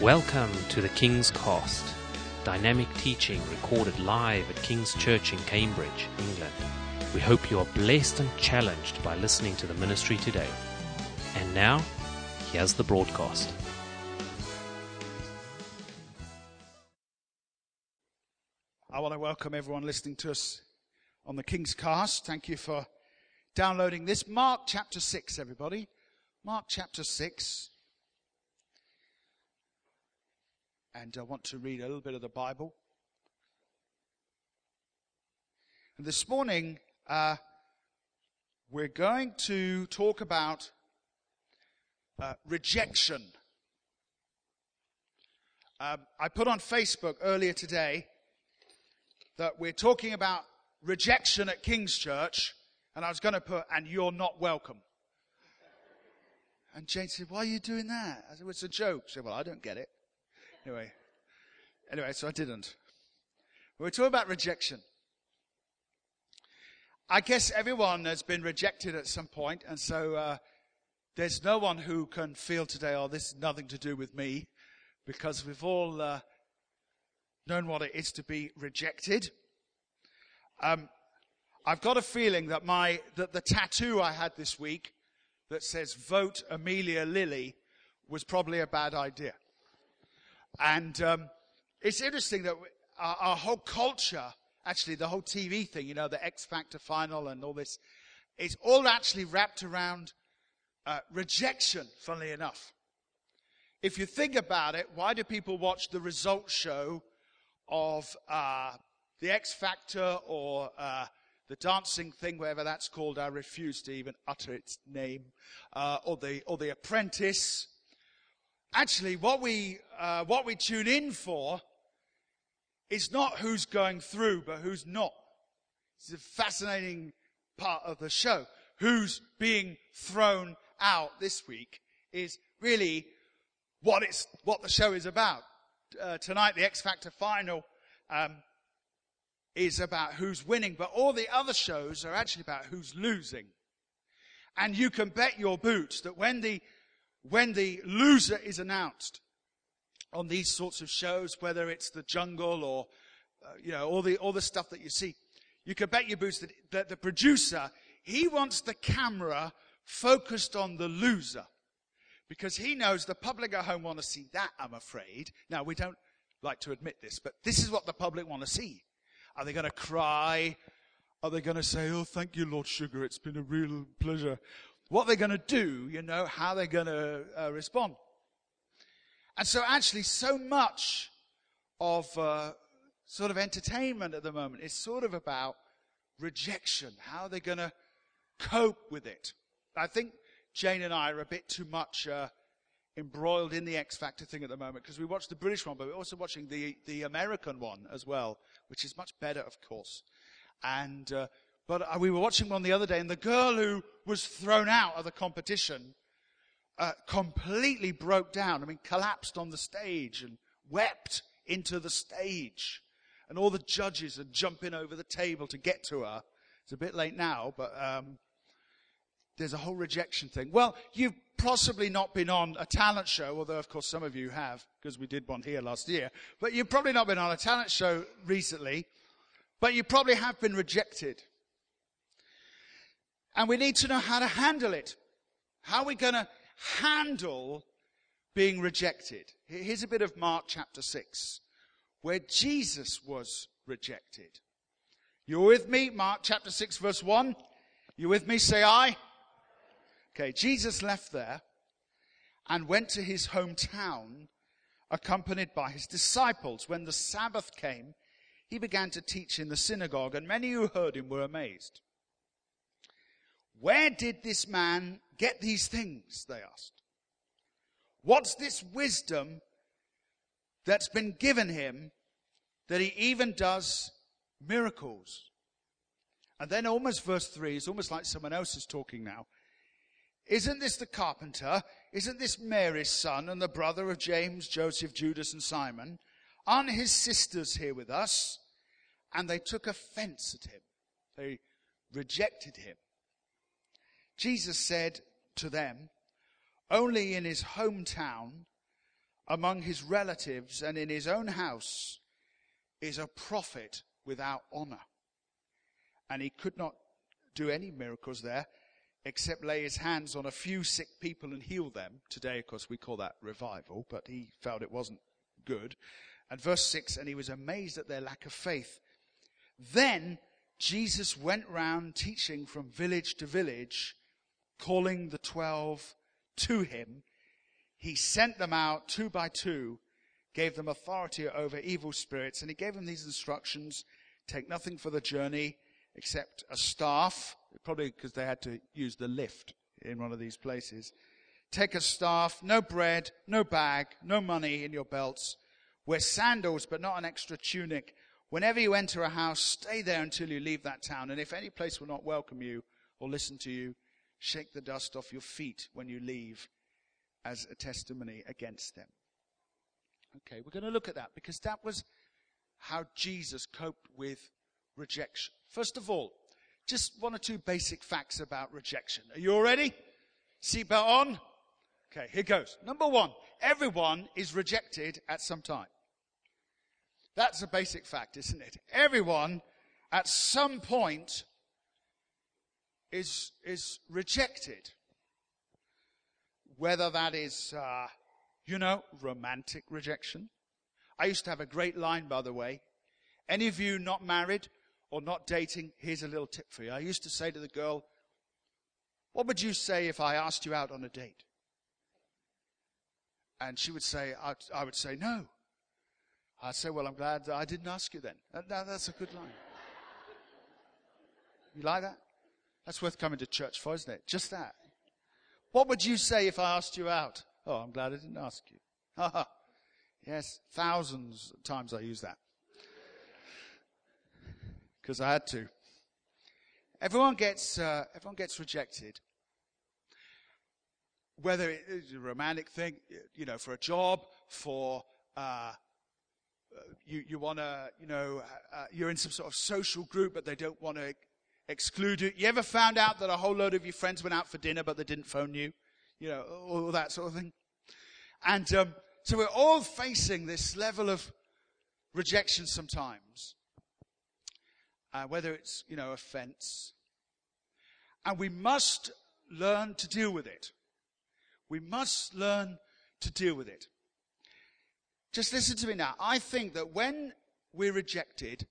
Welcome to the King's Cast, dynamic teaching recorded live at King's Church in Cambridge, England. We hope you are blessed and challenged by listening to the ministry today. And now, here's the broadcast. I want to welcome everyone listening to us on the King's Cast. Thank you for downloading this. Mark chapter 6, everybody. Mark chapter 6. And I want to read a little bit of the Bible. And this morning, uh, we're going to talk about uh, rejection. Um, I put on Facebook earlier today that we're talking about rejection at King's Church, and I was going to put, and you're not welcome. And Jane said, why are you doing that? I said, well, it's a joke. She said, well, I don't get it. Anyway, anyway, so I didn't. We're talking about rejection. I guess everyone has been rejected at some point, and so uh, there's no one who can feel today, oh, this is nothing to do with me, because we've all uh, known what it is to be rejected. Um, I've got a feeling that my that the tattoo I had this week that says "Vote Amelia Lilly" was probably a bad idea. And um, it's interesting that our, our, whole culture, actually, the whole TV thing, you know, the X Factor final and all this, is all actually wrapped around uh, rejection. Funnily enough, if you think about it, why do people watch the results show of uh, the X Factor or uh, the dancing thing, whatever that's called, I refuse to even utter its name, uh, or the or the Apprentice. Actually, what we uh, what we tune in for is not who's going through, but who's not. It's a fascinating part of the show. Who's being thrown out this week is really what it's what the show is about uh, tonight, the X Factor final um, is about who's winning, but all the other shows are actually about who's losing. And you can bet your boots that when the when the loser is announced on these sorts of shows, whether it's the jungle or uh, you know all the all the stuff that you see, you can bet your boots that, that the producer he wants the camera focused on the loser because he knows the public at home want to see that, I'm afraid. Now, we don't like to admit this, but this is what the public want to see. Are they going to cry? Are they going to say, Oh, thank you, Lord Sugar, it's been a real pleasure? What they're going to do, you know, how they're going to uh, respond. And so, actually, so much of uh, sort of entertainment at the moment is sort of about rejection, how they're going to cope with it. I think Jane and I are a bit too much uh, embroiled in the X Factor thing at the moment because we watched the British one, but we're also watching the, the American one as well, which is much better, of course. And, uh, but uh, we were watching one the other day, and the girl who was thrown out of the competition uh, completely broke down. I mean, collapsed on the stage and wept into the stage. And all the judges are jumping over the table to get to her. It's a bit late now, but um, there's a whole rejection thing. Well, you've possibly not been on a talent show, although of course some of you have, because we did one here last year. But you've probably not been on a talent show recently, but you probably have been rejected. And we need to know how to handle it. How are we going to handle being rejected? Here's a bit of Mark chapter 6, where Jesus was rejected. You're with me? Mark chapter 6 verse 1. You with me? Say I. Okay, Jesus left there and went to his hometown accompanied by his disciples. When the Sabbath came, he began to teach in the synagogue, and many who heard him were amazed. Where did this man get these things? They asked. What's this wisdom that's been given him that he even does miracles? And then almost verse 3 is almost like someone else is talking now. Isn't this the carpenter? Isn't this Mary's son and the brother of James, Joseph, Judas, and Simon? Aren't his sisters here with us? And they took offense at him. They rejected him. Jesus said to them, Only in his hometown among his relatives and in his own house is a prophet without honor. And he could not do any miracles there except lay his hands on a few sick people and heal them. Today, of course, we call that revival, but he felt it wasn't good. And verse 6 and he was amazed at their lack of faith. Then Jesus went round teaching from village to village, calling the twelve to him. He sent them out two by two, gave them authority over evil spirits, and he gave them these instructions take nothing for the journey except a staff, probably because they had to use the lift in one of these places. Take a staff, no bread, no bag, no money in your belts. Wear sandals, but not an extra tunic. Whenever you enter a house, stay there until you leave that town. And if any place will not welcome you or listen to you, shake the dust off your feet when you leave as a testimony against them. Okay, we're going to look at that because that was how Jesus coped with rejection. First of all, just one or two basic facts about rejection. Are you all ready? Seatbelt on? Okay, here goes. Number one, everyone is rejected at some time. That's a basic fact, isn't it? Everyone at some point is, is rejected. Whether that is, uh, you know, romantic rejection. I used to have a great line, by the way. Any of you not married or not dating, here's a little tip for you. I used to say to the girl, What would you say if I asked you out on a date? And she would say, I, I would say, No. I'd say, Well, I'm glad I didn't ask you then. That, that, that's a good line. You like that? That's worth coming to church for, isn't it? Just that. What would you say if I asked you out? Oh, I'm glad I didn't ask you. yes, thousands of times I use that. Because I had to. Everyone gets, uh, everyone gets rejected. Whether it's a romantic thing, you know, for a job, for, uh, you, you want to, you know, uh, you're in some sort of social group, but they don't want to exclude you. You ever found out that a whole load of your friends went out for dinner, but they didn't phone you? You know, all that sort of thing. And um, so we're all facing this level of rejection sometimes, uh, whether it's, you know, offense. And we must learn to deal with it. We must learn to deal with it. Just listen to me now. I think that when we're rejected,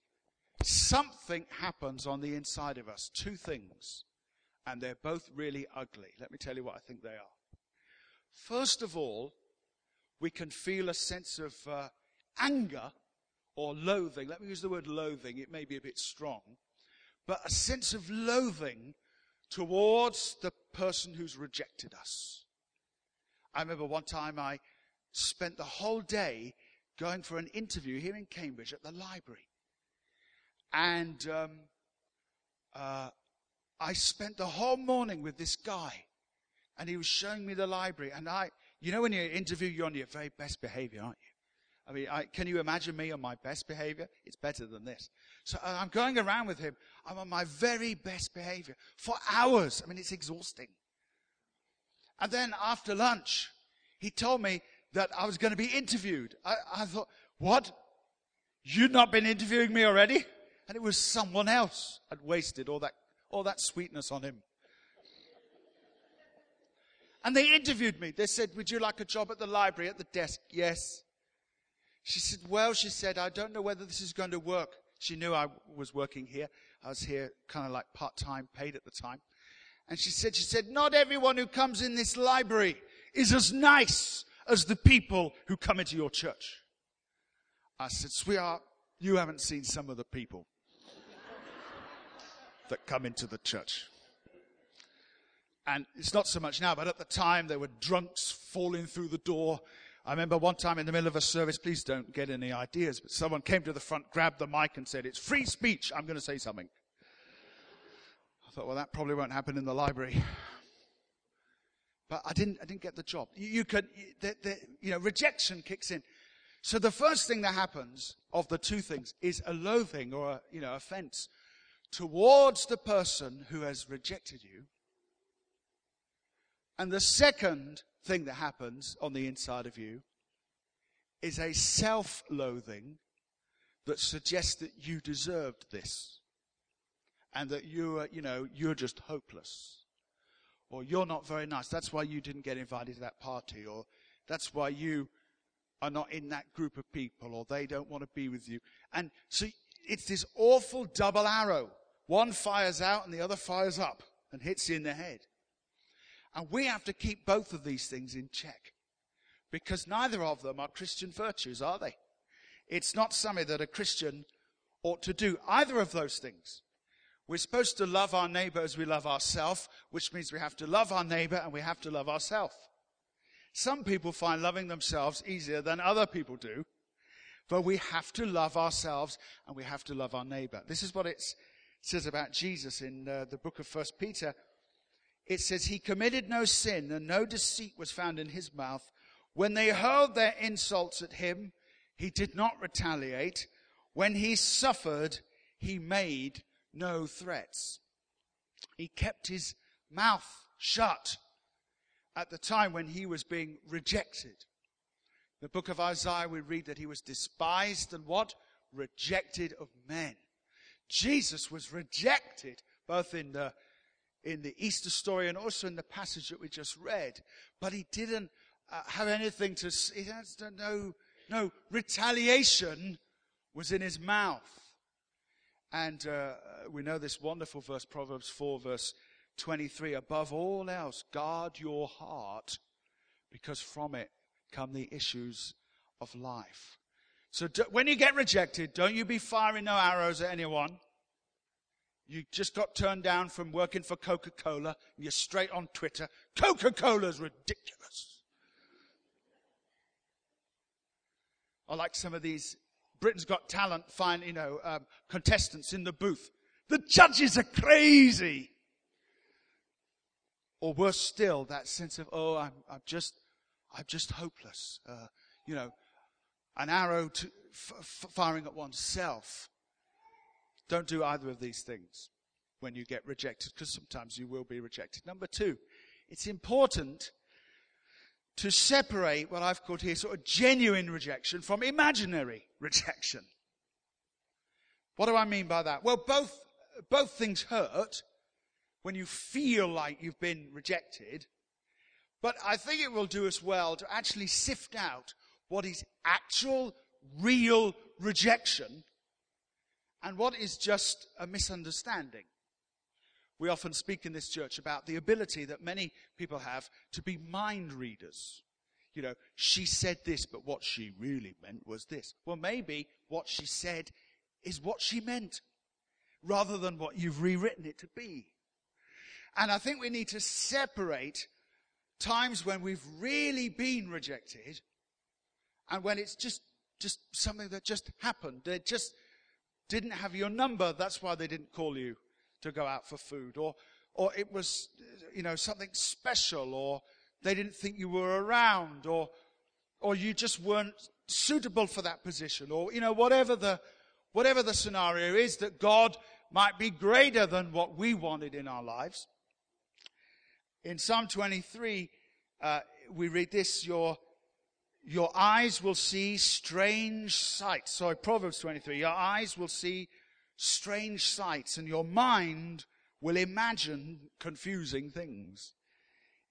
something happens on the inside of us. Two things. And they're both really ugly. Let me tell you what I think they are. First of all, we can feel a sense of uh, anger or loathing. Let me use the word loathing. It may be a bit strong. But a sense of loathing towards the person who's rejected us. I remember one time I spent the whole day going for an interview here in Cambridge at the library. And um, uh, I spent the whole morning with this guy, and he was showing me the library. And I, you know, when you interview, you're on your very best behavior, aren't you? I mean, I, can you imagine me on my best behavior? It's better than this. So uh, I'm going around with him. I'm on my very best behavior for hours. I mean, it's exhausting. And then after lunch, he told me that I was going to be interviewed. I, I thought, what? You've not been interviewing me already? And it was someone else had wasted all that, all that sweetness on him. And they interviewed me. They said, would you like a job at the library at the desk? Yes. She said, well, she said, I don't know whether this is going to work. She knew I was working here. I was here kind of like part-time paid at the time. And she said, she said, not everyone who comes in this library is as nice as the people who come into your church. I said, sweetheart, you haven't seen some of the people that come into the church. And it's not so much now, but at the time there were drunks falling through the door. I remember one time in the middle of a service, please don't get any ideas, but someone came to the front, grabbed the mic and said, it's free speech. I'm going to say something. I thought, well, that probably won't happen in the library but I didn't, I didn't get the job. You, you could, the, the, you know, rejection kicks in. So the first thing that happens of the two things is a loathing or a, you know, offense towards the person who has rejected you. And the second thing that happens on the inside of you is a self loathing that suggests that you deserved this and that you are, you know, you're just hopeless or you're not very nice. That's why you didn't get invited to that party or that's why you are not in that group of people or they don't want to be with you. And so it's this awful double arrow. One fires out and the other fires up and hits you in the head. And we have to keep both of these things in check because neither of them are Christian virtues, are they? It's not something that a Christian ought to do, either of those things. We're supposed to love our neighbor as we love ourselves, which means we have to love our neighbor and we have to love ourselves. Some people find loving themselves easier than other people do, but we have to love ourselves and we have to love our neighbor. This is what it says about Jesus in uh, the book of First Peter. It says, He committed no sin and no deceit was found in his mouth. When they hurled their insults at him, he did not retaliate. When he suffered, he made no threats. He kept his mouth shut at the time when he was being rejected. The book of Isaiah, we read that he was despised and what? Rejected of men. Jesus was rejected both in the, in the Easter story and also in the passage that we just read. But he didn't uh, have anything to, he has no, no retaliation was in his mouth. And uh, we know this wonderful verse, Proverbs 4, verse 23 above all else guard your heart because from it come the issues of life so do, when you get rejected don't you be firing no arrows at anyone. You just got turned down from working for coca-cola and you're straight on twitter. Coca-cola's ridiculous. I like some of these britain's got talent fine you know um, contestants in the booth. The judges are crazy. Or worse still, that sense of, oh, I'm, I'm just, I'm just hopeless. Uh, you know, an arrow to, f- firing at oneself. Don't do either of these things when you get rejected, because sometimes you will be rejected. Number two, it's important to separate what I've called here sort of genuine rejection from imaginary rejection. What do I mean by that? Well, both, both things hurt, when you feel like you've been rejected. But I think it will do us well to actually sift out what is actual, real rejection and what is just a misunderstanding. We often speak in this church about the ability that many people have to be mind readers. You know, she said this, but what she really meant was this. Well, maybe what she said is what she meant rather than what you've rewritten it to be. And I think we need to separate times when we've really been rejected and when it's just, just something that just happened. They just didn't have your number. That's why they didn't call you to go out for food. Or, or it was, you know, something special or they didn't think you were around or, or you just weren't suitable for that position or, you know, whatever the, whatever the scenario is that God might be greater than what we wanted in our lives. In Psalm 23, uh, we read this, your, your eyes will see strange sights. Sorry, Proverbs 23. Your eyes will see strange sights and your mind will imagine confusing things.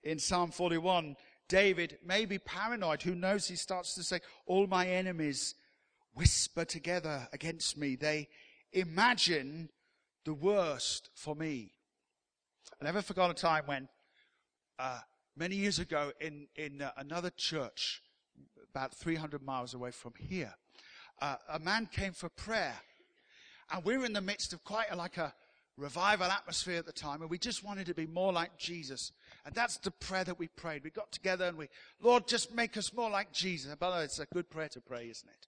In Psalm 41, David may be paranoid. Who knows? He starts to say, all my enemies whisper together against me. They imagine the worst for me. I never forgot a time when uh, many years ago in, in uh, another church about 300 miles away from here. Uh, a man came for prayer. And we were in the midst of quite a, like a revival atmosphere at the time. And we just wanted to be more like Jesus. And that's the prayer that we prayed. We got together and we, Lord, just make us more like Jesus. But it's a good prayer to pray, isn't it?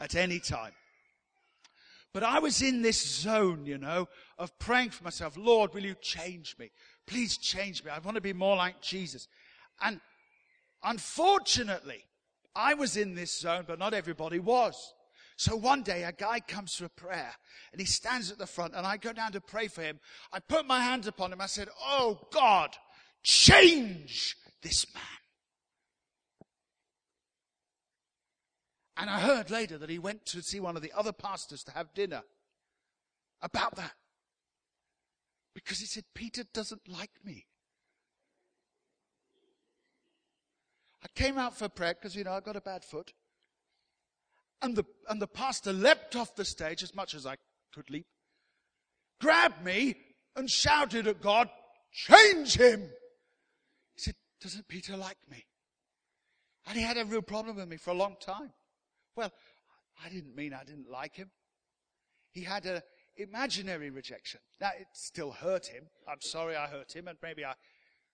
At any time. But I was in this zone, you know, of praying for myself. Lord, will you change me? Please change me. I want to be more like Jesus. And unfortunately, I was in this zone, but not everybody was. So one day a guy comes for a prayer and he stands at the front and I go down to pray for him. I put my hands upon him. I said, Oh God, change this man. And I heard later that he went to see one of the other pastors to have dinner about that. Because he said, Peter doesn't like me. I came out for prayer because, you know, I got a bad foot. And the, and the pastor leapt off the stage as much as I could leap, grabbed me and shouted at God, change him. He said, doesn't Peter like me? And he had a real problem with me for a long time. Well, I didn't mean I didn't like him. He had a imaginary rejection. Now, it still hurt him. I'm sorry I hurt him, and maybe I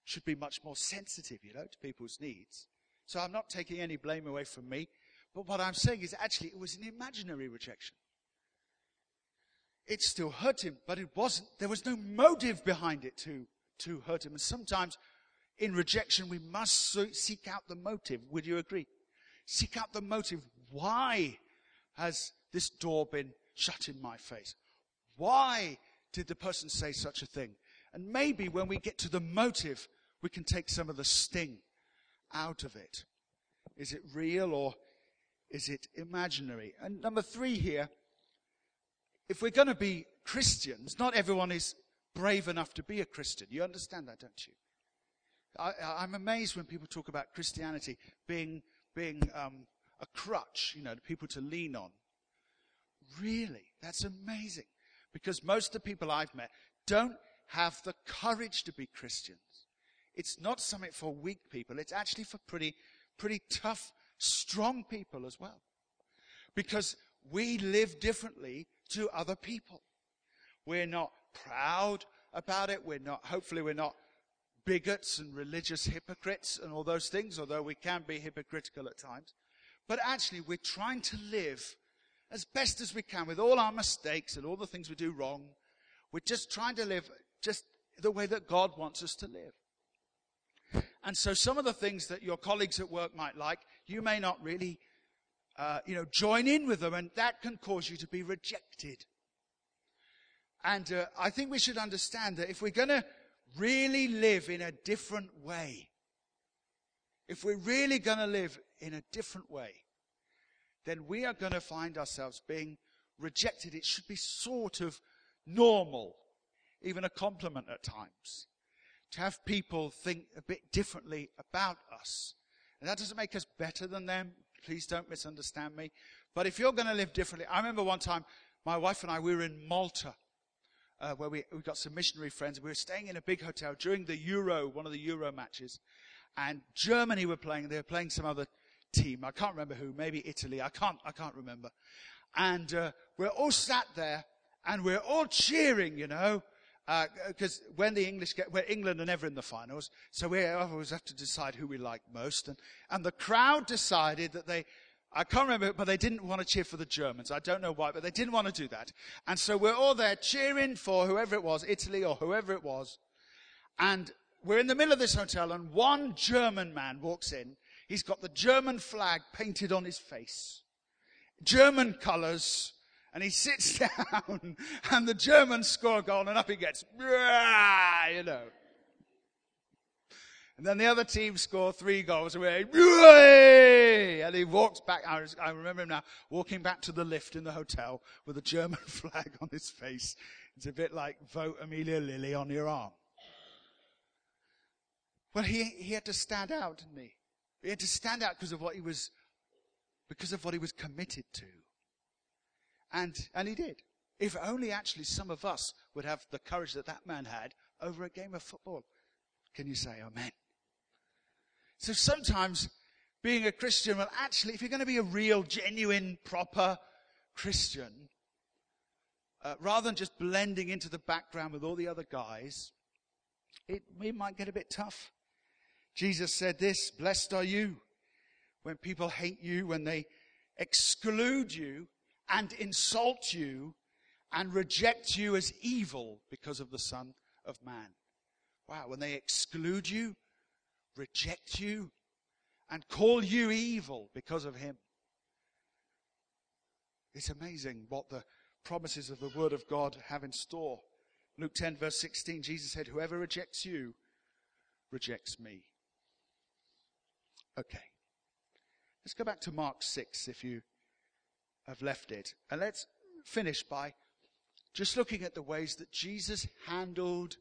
should be much more sensitive, you know, to people's needs. So I'm not taking any blame away from me. But what I'm saying is actually it was an imaginary rejection. It still hurt him, but it wasn't, there was no motive behind it to, to hurt him. And sometimes in rejection, we must seek out the motive. Would you agree? Seek out the motive. Why has this door been shut in my face? Why did the person say such a thing? And maybe when we get to the motive, we can take some of the sting out of it. Is it real or is it imaginary? And number three here, if we're going to be Christians, not everyone is brave enough to be a Christian. You understand that, don't you? I, am amazed when people talk about Christianity being, being um, a crutch, you know, people to lean on. Really? That's amazing. Because most of the people I've met don't have the courage to be Christians. It's not something for weak people. It's actually for pretty, pretty tough, strong people as well. Because we live differently to other people. We're not proud about it. We're not, hopefully we're not bigots and religious hypocrites and all those things, although we can be hypocritical at times. But actually, we're trying to live as best as we can with all our mistakes and all the things we do wrong. We're just trying to live just the way that God wants us to live. And so some of the things that your colleagues at work might like, you may not really, uh, you know, join in with them, and that can cause you to be rejected. And uh, I think we should understand that if we're going to really live in a different way, if we're really going to live in a different way, then we are going to find ourselves being rejected. It should be sort of normal, even a compliment at times, to have people think a bit differently about us. And that doesn't make us better than them. Please don't misunderstand me. But if you're going to live differently, I remember one time my wife and I, we were in Malta uh, where we, we got some missionary friends. We were staying in a big hotel during the Euro, one of the Euro matches. And Germany were playing. They were playing some other team. I can't remember who. Maybe Italy. I can't, I can't remember. And uh, we're all sat there and we're all cheering, you know, because uh, when the English get, where England are never in the finals, so we always have to decide who we like most. And, and the crowd decided that they, I can't remember, but they didn't want to cheer for the Germans. I don't know why, but they didn't want to do that. And so we're all there cheering for whoever it was, Italy or whoever it was. And we're in the middle of this hotel and one German man walks in. He's got the German flag painted on his face. German colors. And he sits down and the Germans score a goal and up he gets. You know. And then the other team score three goals away. And he walks back. I remember him now walking back to the lift in the hotel with a German flag on his face. It's a bit like vote Amelia Lilly on your arm. Well, he, he had to stand out, didn't he? He had to stand out because of what he was, because of what he was committed to. And, and he did. If only actually some of us would have the courage that that man had over a game of football. Can you say amen? So sometimes being a Christian, well, actually, if you're going to be a real, genuine, proper Christian, uh, rather than just blending into the background with all the other guys, it, it might get a bit tough. Jesus said this, blessed are you when people hate you, when they exclude you and insult you and reject you as evil because of the Son of Man. Wow, when they exclude you reject you and call you evil because of him. It's amazing what the promises of the Word of God have in store. Luke 10, verse 16, Jesus said, Whoever rejects you rejects me. Okay. Let's go back to Mark 6 if you, have left it. And let's finish by just looking at the ways that Jesus handled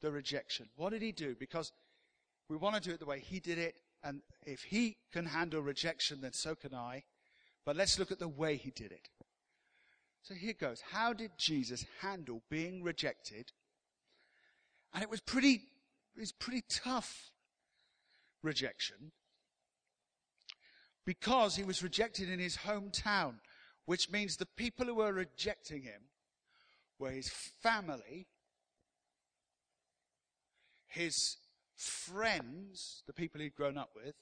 the rejection. What did he do? Because we want to do it the way he did it. And if he can handle rejection, then so can I. But let's look at the way he did it. So here goes. How did Jesus handle being rejected? And it was pretty, it was pretty tough rejection because he was rejected in his hometown, which means the people who were rejecting him were his family, his friends, the people he'd grown up with,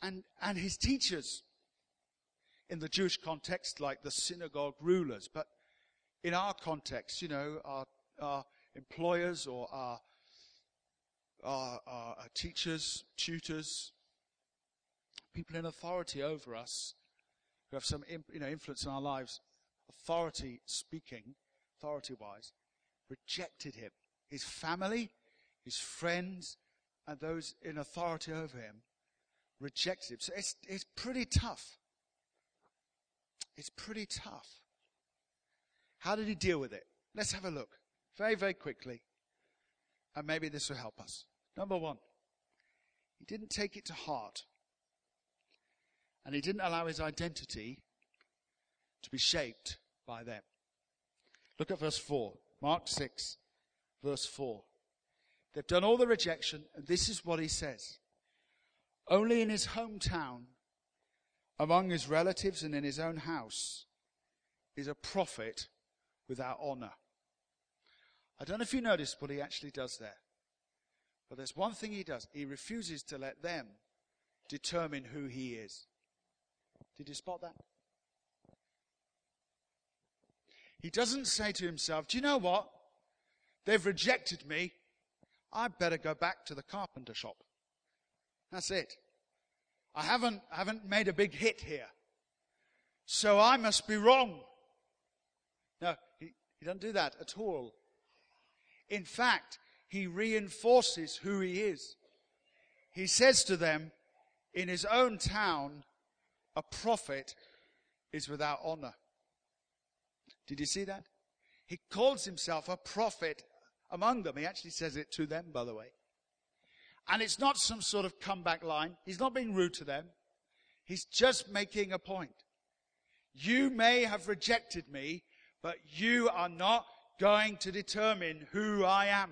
and, and his teachers in the Jewish context, like the synagogue rulers. But in our context, you know, our, our employers or our, our, our, our teachers, tutors, people in authority over us who have some you know, influence in our lives, authority speaking, authority wise, rejected him. His family, his friends, and those in authority over him rejected him. So it's, it's pretty tough. It's pretty tough. How did he deal with it? Let's have a look very, very quickly. And maybe this will help us. Number one, he didn't take it to heart. And he didn't allow his identity to be shaped by them. Look at verse 4. Mark 6, verse 4. They've done all the rejection, and this is what he says. Only in his hometown, among his relatives and in his own house, is a prophet without honor. I don't know if you noticed what he actually does there. But there's one thing he does. He refuses to let them determine who he is. Did you spot that? He doesn't say to himself, Do you know what? They've rejected me. I better go back to the carpenter shop. That's it. I haven't, I haven't made a big hit here. So I must be wrong. No, he, he doesn't do that at all. In fact, he reinforces who he is. He says to them, in his own town, a prophet is without honor. Did you see that? He calls himself a prophet among them. He actually says it to them, by the way. And it's not some sort of comeback line. He's not being rude to them. He's just making a point. You may have rejected me, but you are not going to determine who I am.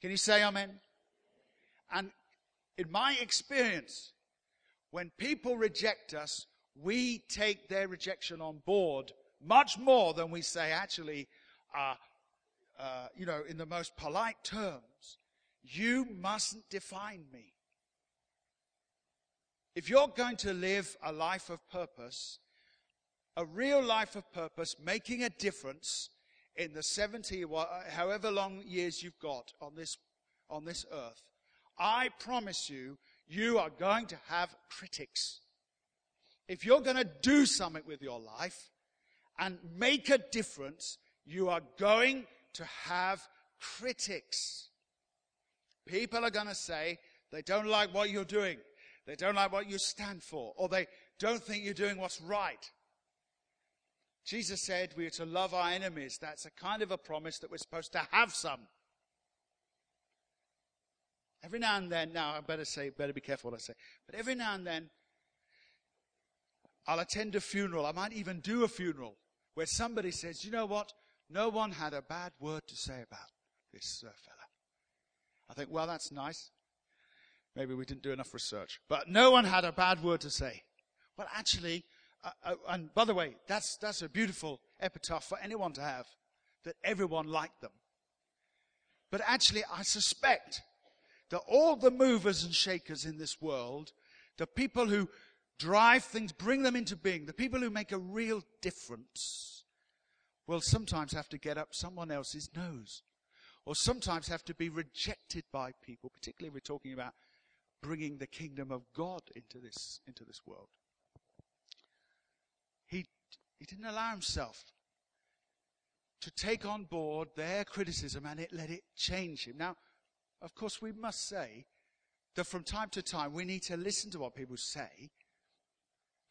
Can you say amen? And in my experience, when people reject us, we take their rejection on board much more than we say, actually, uh, uh, you know, in the most polite terms, you mustn't define me. If you're going to live a life of purpose, a real life of purpose, making a difference in the 70, however long years you've got on this, on this earth, I promise you, you are going to have critics. If you're going to do something with your life and make a difference, you are going to have critics. People are going to say they don't like what you're doing. They don't like what you stand for, or they don't think you're doing what's right. Jesus said we are to love our enemies. That's a kind of a promise that we're supposed to have some. Every now and then, now I better say, better be careful what I say, but every now and then, I'll attend a funeral. I might even do a funeral where somebody says, you know what? No one had a bad word to say about this uh, fella. I think, well, that's nice. Maybe we didn't do enough research. But no one had a bad word to say. Well, actually, uh, uh, and by the way, that's, that's a beautiful epitaph for anyone to have, that everyone liked them. But actually, I suspect that all the movers and shakers in this world, the people who drive things, bring them into being, the people who make a real difference, will sometimes have to get up someone else's nose. Or sometimes have to be rejected by people, particularly we're talking about bringing the kingdom of God into this, into this world. He, he didn't allow himself to take on board their criticism and it let it change him. Now, of course, we must say that from time to time we need to listen to what people say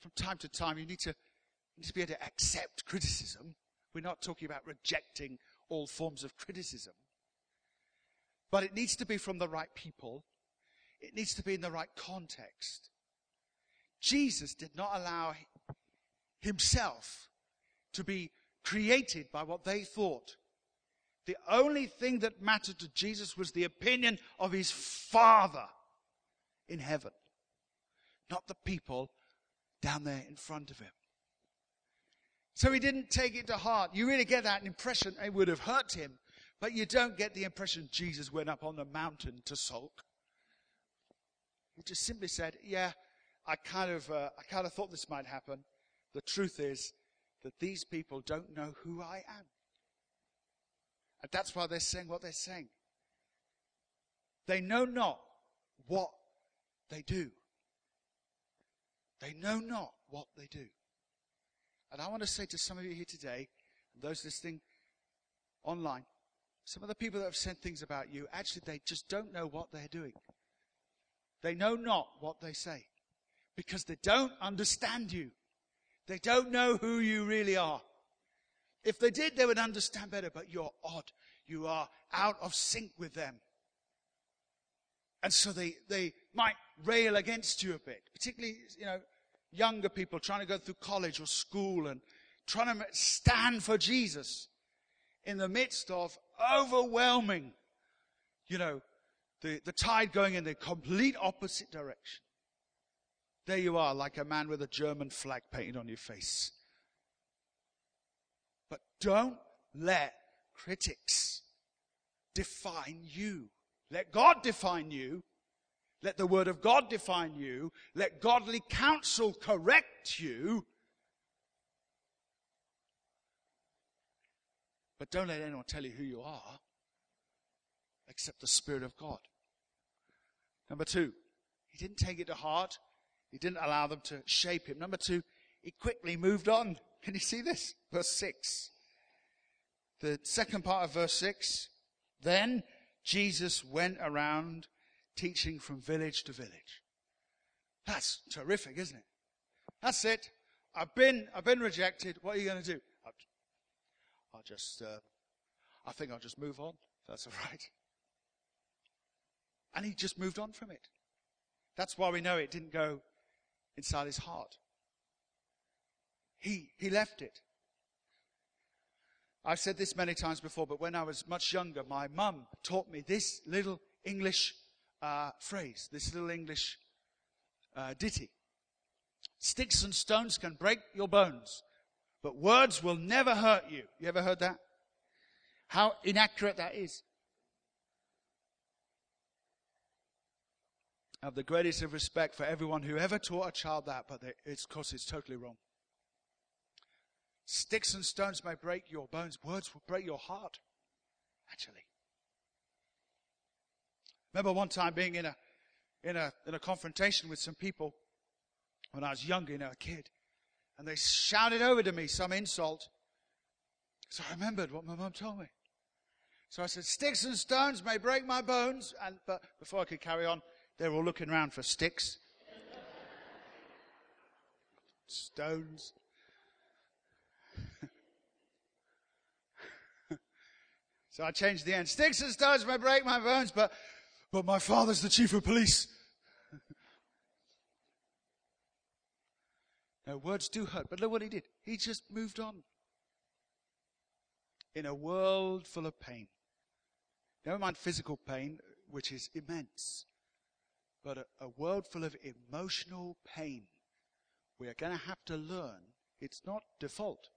from time to time, you need to, you need to be able to accept criticism. We're not talking about rejecting all forms of criticism. But it needs to be from the right people. It needs to be in the right context. Jesus did not allow himself to be created by what they thought. The only thing that mattered to Jesus was the opinion of his Father in heaven, not the people down there in front of him. So he didn't take it to heart. You really get that impression it would have hurt him, but you don't get the impression Jesus went up on the mountain to sulk. He just simply said, "Yeah, I kind of, uh, I kind of thought this might happen. The truth is that these people don't know who I am, and that's why they're saying what they're saying. They know not what they do. They know not what they do. And I want to say to some of you here today, and those listening online, some of the people that have said things about you, actually, they just don't know what they're doing. They know not what they say because they don't understand you. They don't know who you really are. If they did, they would understand better, but you're odd. You are out of sync with them. And so they, they might rail against you a bit, particularly, you know, younger people trying to go through college or school and trying to stand for Jesus in the midst of overwhelming, you know, the, the tide going in the complete opposite direction. There you are, like a man with a German flag painted on your face. But don't let critics define you. Let God define you let the word of God define you. Let godly counsel correct you. But don't let anyone tell you who you are except the Spirit of God. Number two, he didn't take it to heart. He didn't allow them to shape him. Number two, he quickly moved on. Can you see this? Verse six. The second part of verse six. Then Jesus went around teaching from village to village. That's terrific, isn't it? That's it. I've been, I've been rejected. What are you going to do? I'll, I'll just, uh, I think I'll just move on. That's all right. And he just moved on from it. That's why we know it didn't go inside his heart. He, he left it. I've said this many times before, but when I was much younger, my mum taught me this little English uh, phrase, this little English uh, ditty. Sticks and stones can break your bones, but words will never hurt you. You ever heard that? How inaccurate that is. I have the greatest of respect for everyone who ever taught a child that, but it's because it's totally wrong. Sticks and stones may break your bones. Words will break your heart, actually. Remember one time being in a, in a, in a confrontation with some people when I was younger, you know, a kid. And they shouted over to me some insult. So I remembered what my mum told me. So I said, sticks and stones may break my bones. And, but before I could carry on, they were all looking around for sticks. stones. So I changed the end. Sticks and stones may break my bones, but but my father's the chief of police. now, words do hurt, but look what he did. He just moved on. In a world full of pain. Never mind physical pain, which is immense, but a, a world full of emotional pain. We are going to have to learn. It's not default.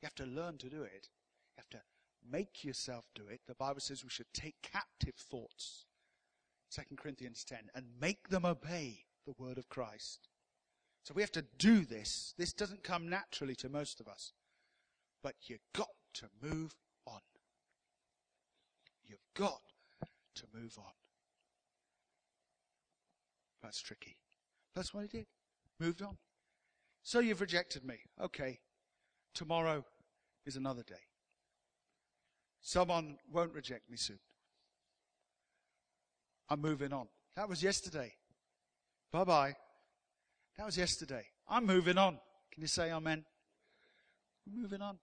You have to learn to do it. You have to make yourself do it. The Bible says we should take captive thoughts 2 Corinthians 10, and make them obey the word of Christ. So we have to do this. This doesn't come naturally to most of us. But you've got to move on. You've got to move on. That's tricky. That's what he did. Moved on. So you've rejected me. Okay. Tomorrow is another day. Someone won't reject me soon. I'm moving on. That was yesterday. Bye bye. That was yesterday. I'm moving on. Can you say amen? We're moving on.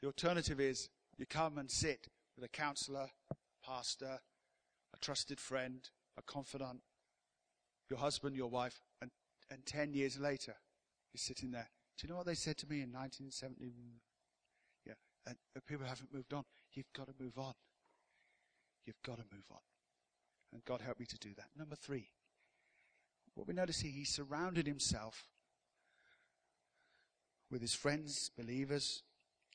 The alternative is you come and sit with a counselor, pastor, a trusted friend, a confidant, your husband, your wife, and, and 10 years later, you're sitting there. Do you know what they said to me in 1970? And people haven't moved on. You've got to move on. You've got to move on. And God help me to do that. Number three, what we notice here, he surrounded himself with his friends, believers,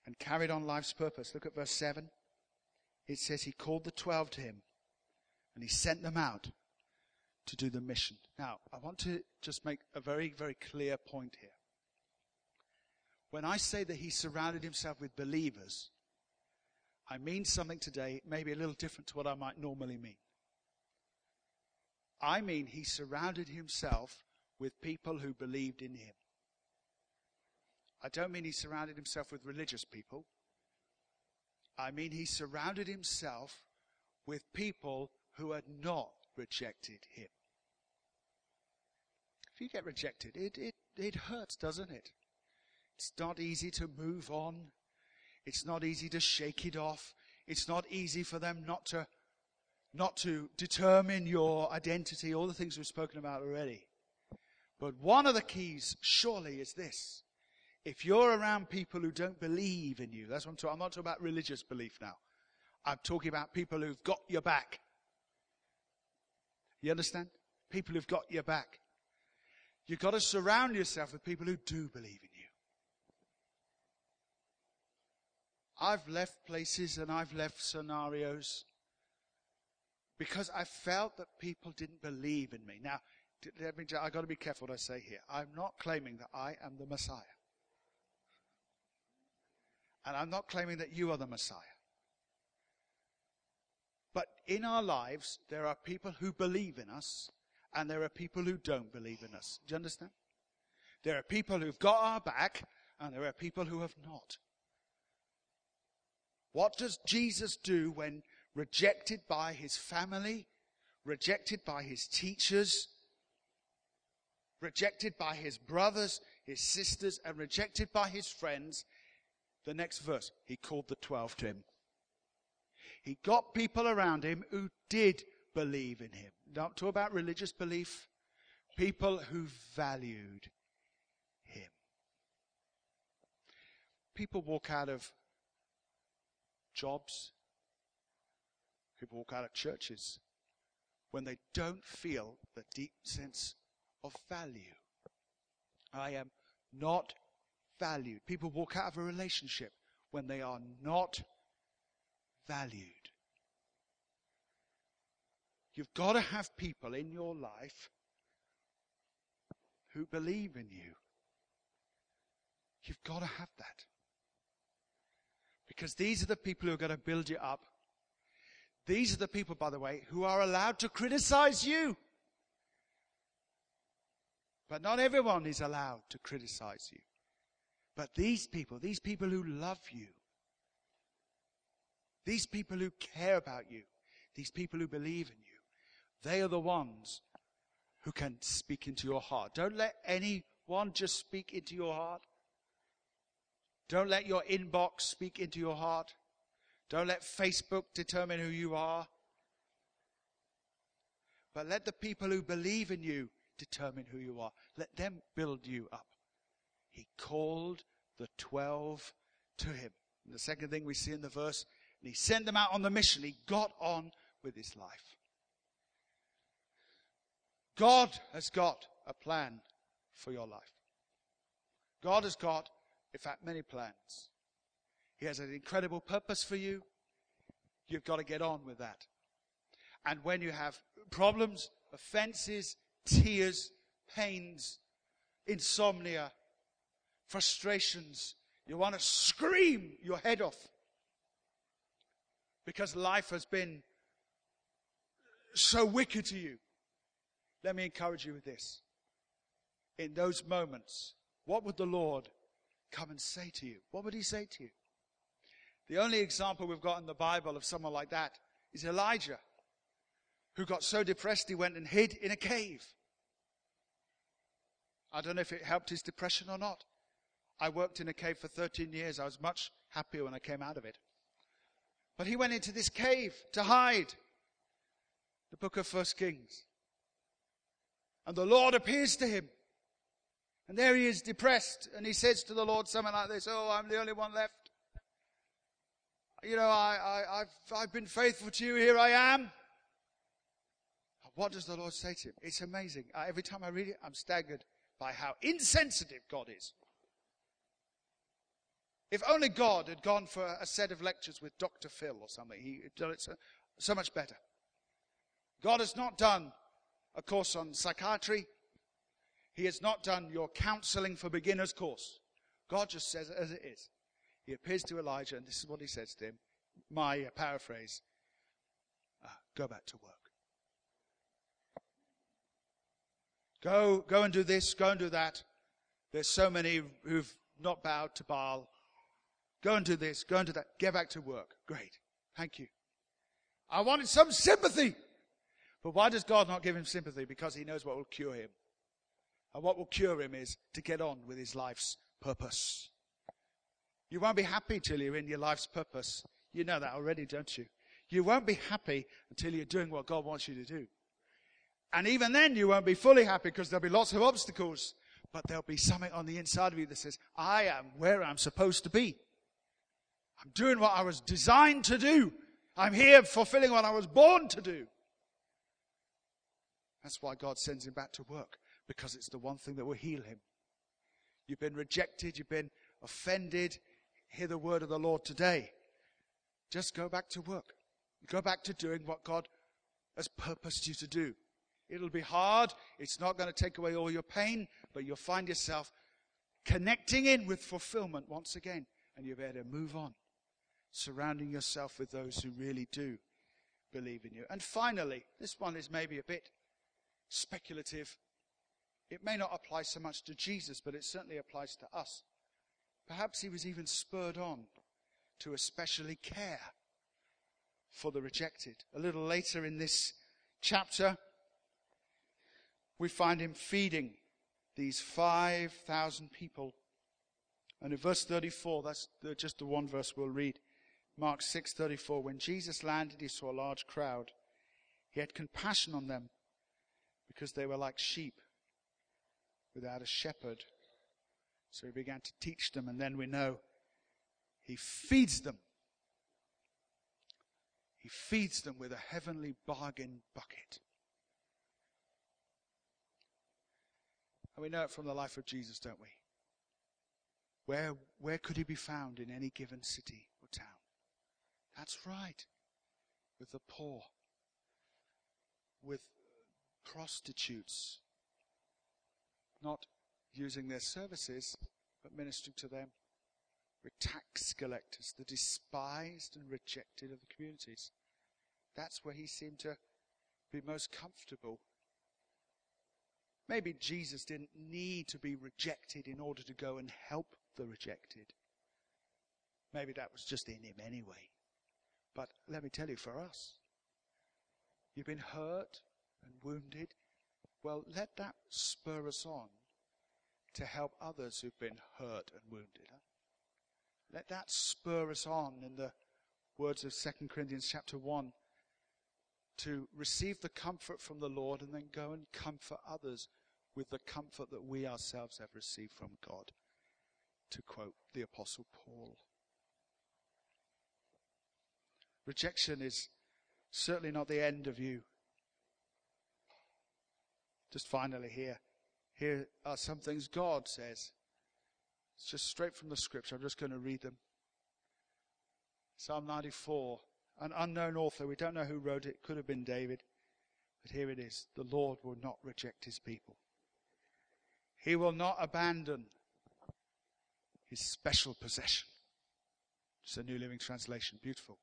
and carried on life's purpose. Look at verse 7. It says he called the twelve to him and he sent them out to do the mission. Now, I want to just make a very, very clear point here. When I say that he surrounded himself with believers, I mean something today, maybe a little different to what I might normally mean. I mean he surrounded himself with people who believed in him. I don't mean he surrounded himself with religious people. I mean he surrounded himself with people who had not rejected him. If you get rejected, it, it, it hurts, doesn't it? It's not easy to move on. It's not easy to shake it off. It's not easy for them not to, not to determine your identity, all the things we've spoken about already. But one of the keys, surely, is this. If you're around people who don't believe in you, that's what I'm talking. I'm not talking about religious belief now. I'm talking about people who've got your back. You understand? People who've got your back. You've got to surround yourself with people who do believe in you. I've left places and I've left scenarios because I felt that people didn't believe in me. Now, let me, I've got to be careful what I say here. I'm not claiming that I am the Messiah. And I'm not claiming that you are the Messiah. But in our lives, there are people who believe in us and there are people who don't believe in us. Do you understand? There are people who've got our back and there are people who have not. What does Jesus do when rejected by his family, rejected by his teachers, rejected by his brothers, his sisters, and rejected by his friends? The next verse, he called the twelve to him. He got people around him who did believe in him. Don't talk about religious belief. People who valued him. People walk out of jobs. People walk out of churches when they don't feel the deep sense of value. I am not valued. People walk out of a relationship when they are not valued. You've got to have people in your life who believe in you. You've got to have that. Because these are the people who are going to build you up. These are the people, by the way, who are allowed to criticize you. But not everyone is allowed to criticize you. But these people, these people who love you, these people who care about you, these people who believe in you, they are the ones who can speak into your heart. Don't let anyone just speak into your heart. Don't let your inbox speak into your heart. Don't let Facebook determine who you are. But let the people who believe in you determine who you are. Let them build you up. He called the twelve to him. And the second thing we see in the verse, and he sent them out on the mission. He got on with his life. God has got a plan for your life. God has got, in fact, many plans. He has an incredible purpose for you. You've got to get on with that. And when you have problems, offenses, tears, pains, insomnia, frustrations, you want to scream your head off because life has been so wicked to you. Let me encourage you with this. In those moments, what would the Lord come and say to you? What would he say to you? The only example we've got in the Bible of someone like that is Elijah, who got so depressed he went and hid in a cave. I don't know if it helped his depression or not. I worked in a cave for 13 years. I was much happier when I came out of it. But he went into this cave to hide. The book of First Kings. And the Lord appears to him. And there he is depressed. And he says to the Lord something like this, Oh, I'm the only one left. You know, I, I, have I've been faithful to you. Here I am. What does the Lord say to him? It's amazing. Uh, every time I read it, I'm staggered by how insensitive God is. If only God had gone for a set of lectures with Dr. Phil or something, he'd done it so, so much better. God has not done a course on psychiatry. He has not done your counseling for beginners course. God just says it as it is. He appears to Elijah, and this is what he says to him. My paraphrase uh, go back to work. Go, go and do this, go and do that. There's so many who've not bowed to Baal. Go and do this, go and do that. Get back to work. Great. Thank you. I wanted some sympathy. But why does God not give him sympathy? Because he knows what will cure him. And what will cure him is to get on with his life's purpose. You won't be happy till you're in your life's purpose. You know that already, don't you? You won't be happy until you're doing what God wants you to do. And even then, you won't be fully happy because there'll be lots of obstacles. But there'll be something on the inside of you that says, I am where I'm supposed to be. I'm doing what I was designed to do. I'm here fulfilling what I was born to do. That's why God sends him back to work, because it's the one thing that will heal him. You've been rejected, you've been offended. Hear the word of the Lord today. Just go back to work. Go back to doing what God has purposed you to do. It'll be hard. It's not going to take away all your pain, but you'll find yourself connecting in with fulfillment once again. And able to move on, surrounding yourself with those who really do believe in you. And finally, this one is maybe a bit speculative. It may not apply so much to Jesus, but it certainly applies to us. Perhaps he was even spurred on to especially care for the rejected. A little later in this chapter, we find him feeding these 5,000 people. And in verse 34, that's just the one verse we'll read. Mark 6:34 when Jesus landed he saw a large crowd he had compassion on them because they were like sheep without a shepherd so he began to teach them and then we know he feeds them he feeds them with a heavenly bargain bucket And we know it from the life of Jesus, don't we? Where, where could he be found in any given city or town? That's right. With the poor. With prostitutes. Not using their services, but ministering to them. With tax collectors, the despised and rejected of the communities. That's where he seemed to be most comfortable Maybe Jesus didn't need to be rejected in order to go and help the rejected. Maybe that was just in him anyway. But let me tell you, for us, you've been hurt and wounded. Well, let that spur us on to help others who've been hurt and wounded. Huh? Let that spur us on, in the words of 2 Corinthians chapter 1, to receive the comfort from the Lord and then go and comfort others with the comfort that we ourselves have received from God, to quote the Apostle Paul. Rejection is certainly not the end of you. Just finally, here, here are some things God says. It's just straight from the scripture. I'm just going to read them. Psalm 94, an unknown author. We don't know who wrote it. Could have been David. But here it is. The Lord will not reject his people. He will not abandon his special possession. It's a New Living Translation. Beautiful.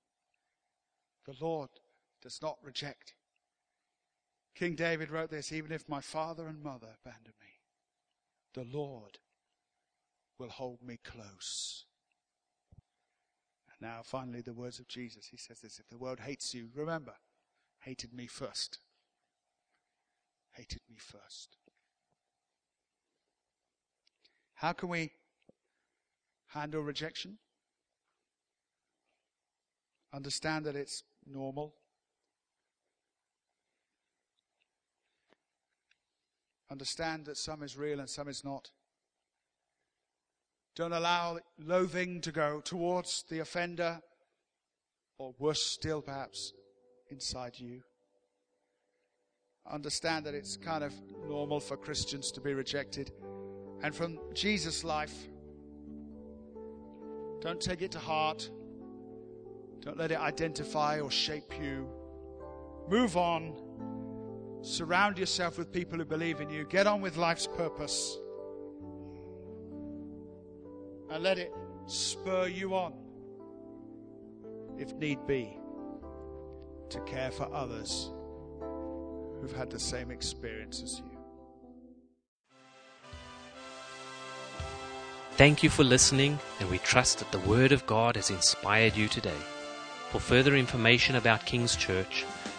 The Lord does not reject. King David wrote this even if my father and mother abandon me, the Lord will hold me close. And now, finally, the words of Jesus. He says this If the world hates you, remember, hated me first. Hated me first. How can we handle rejection? Understand that it's normal. Understand that some is real and some is not. Don't allow loathing to go towards the offender, or worse still, perhaps, inside you. Understand that it's kind of normal for Christians to be rejected. And from Jesus' life, don't take it to heart. Don't let it identify or shape you. Move on. Surround yourself with people who believe in you. Get on with life's purpose. And let it spur you on, if need be, to care for others who've had the same experience as you. Thank you for listening, and we trust that the Word of God has inspired you today. For further information about King's Church,